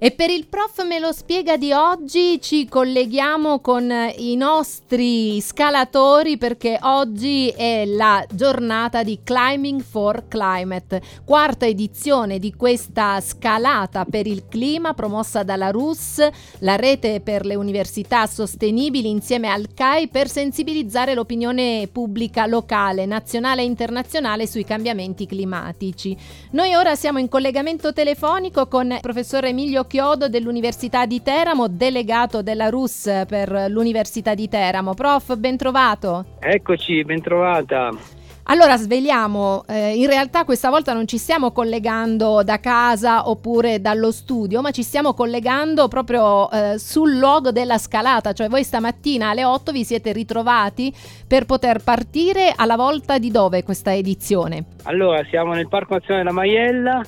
E per il prof me lo spiega di oggi ci colleghiamo con i nostri scalatori perché oggi è la giornata di Climbing for Climate, quarta edizione di questa scalata per il clima promossa dalla RUS, la rete per le università sostenibili insieme al CAI per sensibilizzare l'opinione pubblica locale, nazionale e internazionale sui cambiamenti climatici. Noi ora siamo in collegamento telefonico con il professor Emilio Chiodo dell'Università di Teramo, delegato della RUS per l'Università di Teramo. Prof, ben trovato. Eccoci, ben trovata. Allora sveliamo, eh, in realtà questa volta non ci stiamo collegando da casa oppure dallo studio, ma ci stiamo collegando proprio eh, sul luogo della scalata, cioè voi stamattina alle 8 vi siete ritrovati per poter partire alla volta di dove questa edizione? Allora, siamo nel Parco Nazionale della Maiella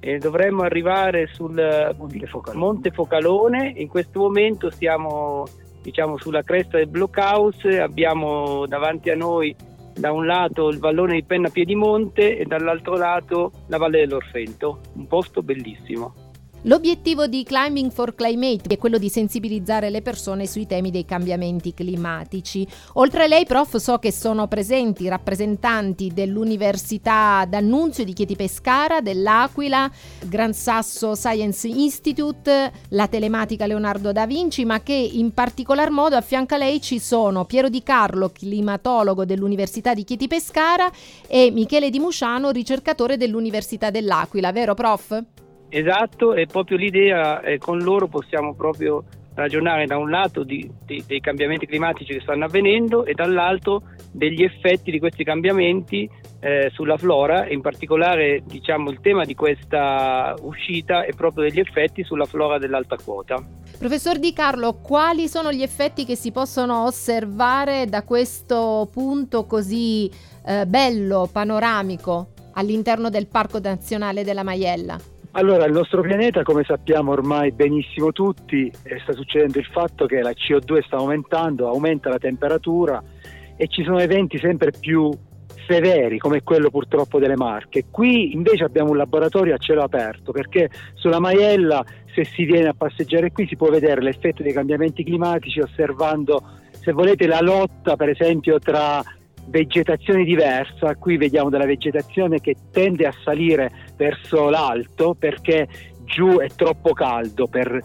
e dovremmo arrivare sul Monte Focalone. Monte Focalone. In questo momento siamo diciamo, sulla cresta del Blockhouse, abbiamo davanti a noi da un lato il vallone di Penna Piedimonte e dall'altro lato la Valle dell'Orfento, un posto bellissimo. L'obiettivo di Climbing for Climate è quello di sensibilizzare le persone sui temi dei cambiamenti climatici. Oltre a lei, prof, so che sono presenti rappresentanti dell'Università d'Annunzio di Chieti Pescara, dell'Aquila, Gran Sasso Science Institute, la telematica Leonardo da Vinci, ma che in particolar modo a fianco a lei ci sono Piero Di Carlo, climatologo dell'Università di Chieti Pescara, e Michele Di Musciano, ricercatore dell'Università dell'Aquila, vero prof? Esatto, e proprio l'idea eh, con loro possiamo proprio ragionare da un lato di, di, dei cambiamenti climatici che stanno avvenendo e dall'altro degli effetti di questi cambiamenti eh, sulla flora e in particolare diciamo, il tema di questa uscita è proprio degli effetti sulla flora dell'alta quota. Professor Di Carlo, quali sono gli effetti che si possono osservare da questo punto così eh, bello, panoramico all'interno del Parco Nazionale della Maiella? Allora, il nostro pianeta, come sappiamo ormai benissimo tutti, eh, sta succedendo il fatto che la CO2 sta aumentando, aumenta la temperatura e ci sono eventi sempre più severi come quello purtroppo delle Marche. Qui invece abbiamo un laboratorio a cielo aperto perché sulla Maiella se si viene a passeggiare qui si può vedere l'effetto dei cambiamenti climatici osservando se volete la lotta per esempio tra vegetazione diversa, qui vediamo della vegetazione che tende a salire verso l'alto perché giù è troppo caldo per,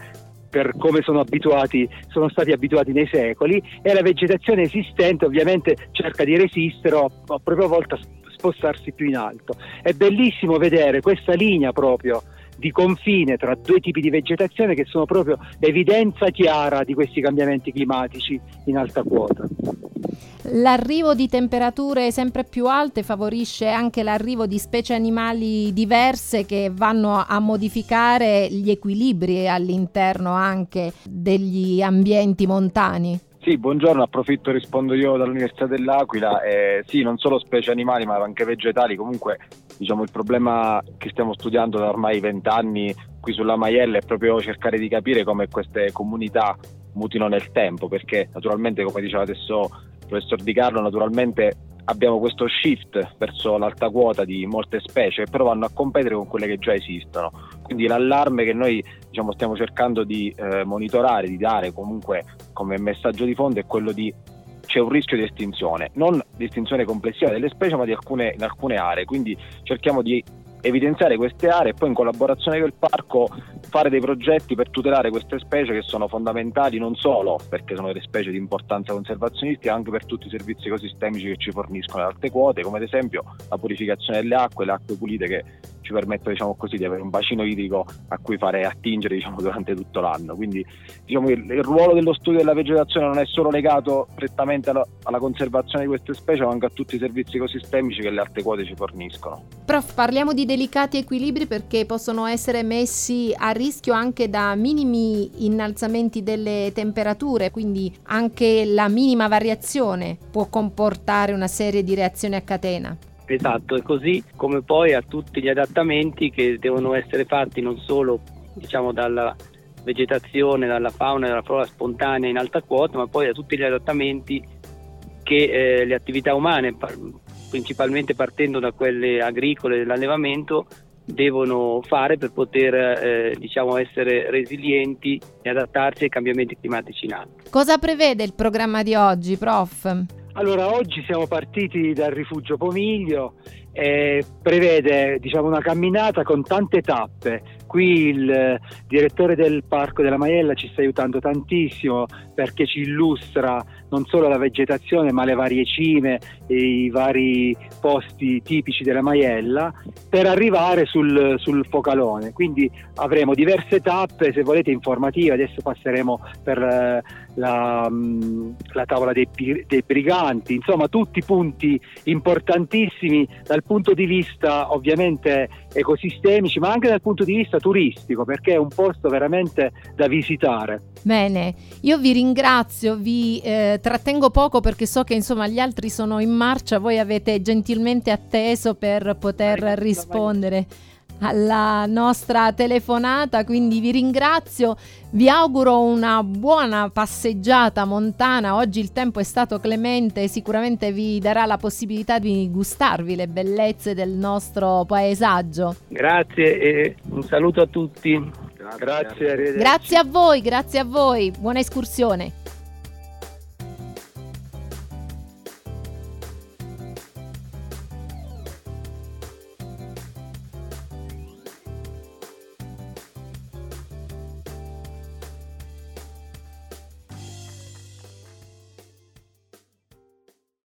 per come sono, abituati, sono stati abituati nei secoli e la vegetazione esistente ovviamente cerca di resistere o a propria volta spostarsi più in alto. È bellissimo vedere questa linea proprio di confine tra due tipi di vegetazione che sono proprio l'evidenza chiara di questi cambiamenti climatici in alta quota. L'arrivo di temperature sempre più alte favorisce anche l'arrivo di specie animali diverse che vanno a modificare gli equilibri all'interno anche degli ambienti montani. Sì, buongiorno, approfitto e rispondo io dall'Università dell'Aquila. Eh, sì, non solo specie animali ma anche vegetali, comunque diciamo, il problema che stiamo studiando da ormai vent'anni qui sulla Maiella è proprio cercare di capire come queste comunità mutino nel tempo, perché naturalmente come diceva adesso professor Di Carlo, naturalmente abbiamo questo shift verso l'alta quota di molte specie, però vanno a competere con quelle che già esistono. Quindi l'allarme che noi diciamo, stiamo cercando di eh, monitorare, di dare comunque come messaggio di fondo è quello di c'è un rischio di estinzione, non di estinzione complessiva delle specie, ma di alcune, in alcune aree. Quindi cerchiamo di evidenziare queste aree e poi in collaborazione con il parco fare dei progetti per tutelare queste specie che sono fondamentali non solo perché sono delle specie di importanza conservazionistica, anche per tutti i servizi ecosistemici che ci forniscono le alte quote, come ad esempio la purificazione delle acque, le acque pulite che ci permettono diciamo così, di avere un bacino idrico a cui fare attingere diciamo, durante tutto l'anno. Quindi diciamo, il, il, ruolo dello studio della vegetazione non è solo legato prettamente alla, alla, conservazione di queste specie, ma anche a tutti i servizi ecosistemici che le alte quote ci forniscono. Prof, parliamo di delicati equilibri perché possono essere messi a rischio anche da minimi innalzamenti delle temperature, quindi anche la minima variazione può comportare una serie di reazioni a catena. Esatto, e così come poi a tutti gli adattamenti che devono essere fatti non solo diciamo, dalla vegetazione, dalla fauna e dalla flora spontanea in alta quota, ma poi a tutti gli adattamenti che eh, le attività umane, principalmente partendo da quelle agricole dell'allevamento, devono fare per poter eh, diciamo essere resilienti e adattarsi ai cambiamenti climatici in atto. Cosa prevede il programma di oggi, prof? Allora, oggi siamo partiti dal rifugio Pomiglio e prevede diciamo, una camminata con tante tappe. Qui il direttore del Parco della Maiella ci sta aiutando tantissimo perché ci illustra non solo la vegetazione ma le varie cime e i vari posti tipici della Maiella per arrivare sul, sul focalone. Quindi avremo diverse tappe, se volete informative, adesso passeremo per eh, la, mm, la tavola dei, dei briganti, insomma tutti punti importantissimi dal punto di vista ovviamente ecosistemici, ma anche dal punto di vista turistico, perché è un posto veramente da visitare. Bene, io vi ringrazio, vi eh, trattengo poco perché so che insomma gli altri sono in marcia, voi avete gentilmente atteso per poter rispondere alla nostra telefonata, quindi vi ringrazio, vi auguro una buona passeggiata montana, oggi il tempo è stato clemente, sicuramente vi darà la possibilità di gustarvi le bellezze del nostro paesaggio. Grazie e un saluto a tutti. Grazie, grazie a voi, grazie a voi, buona escursione.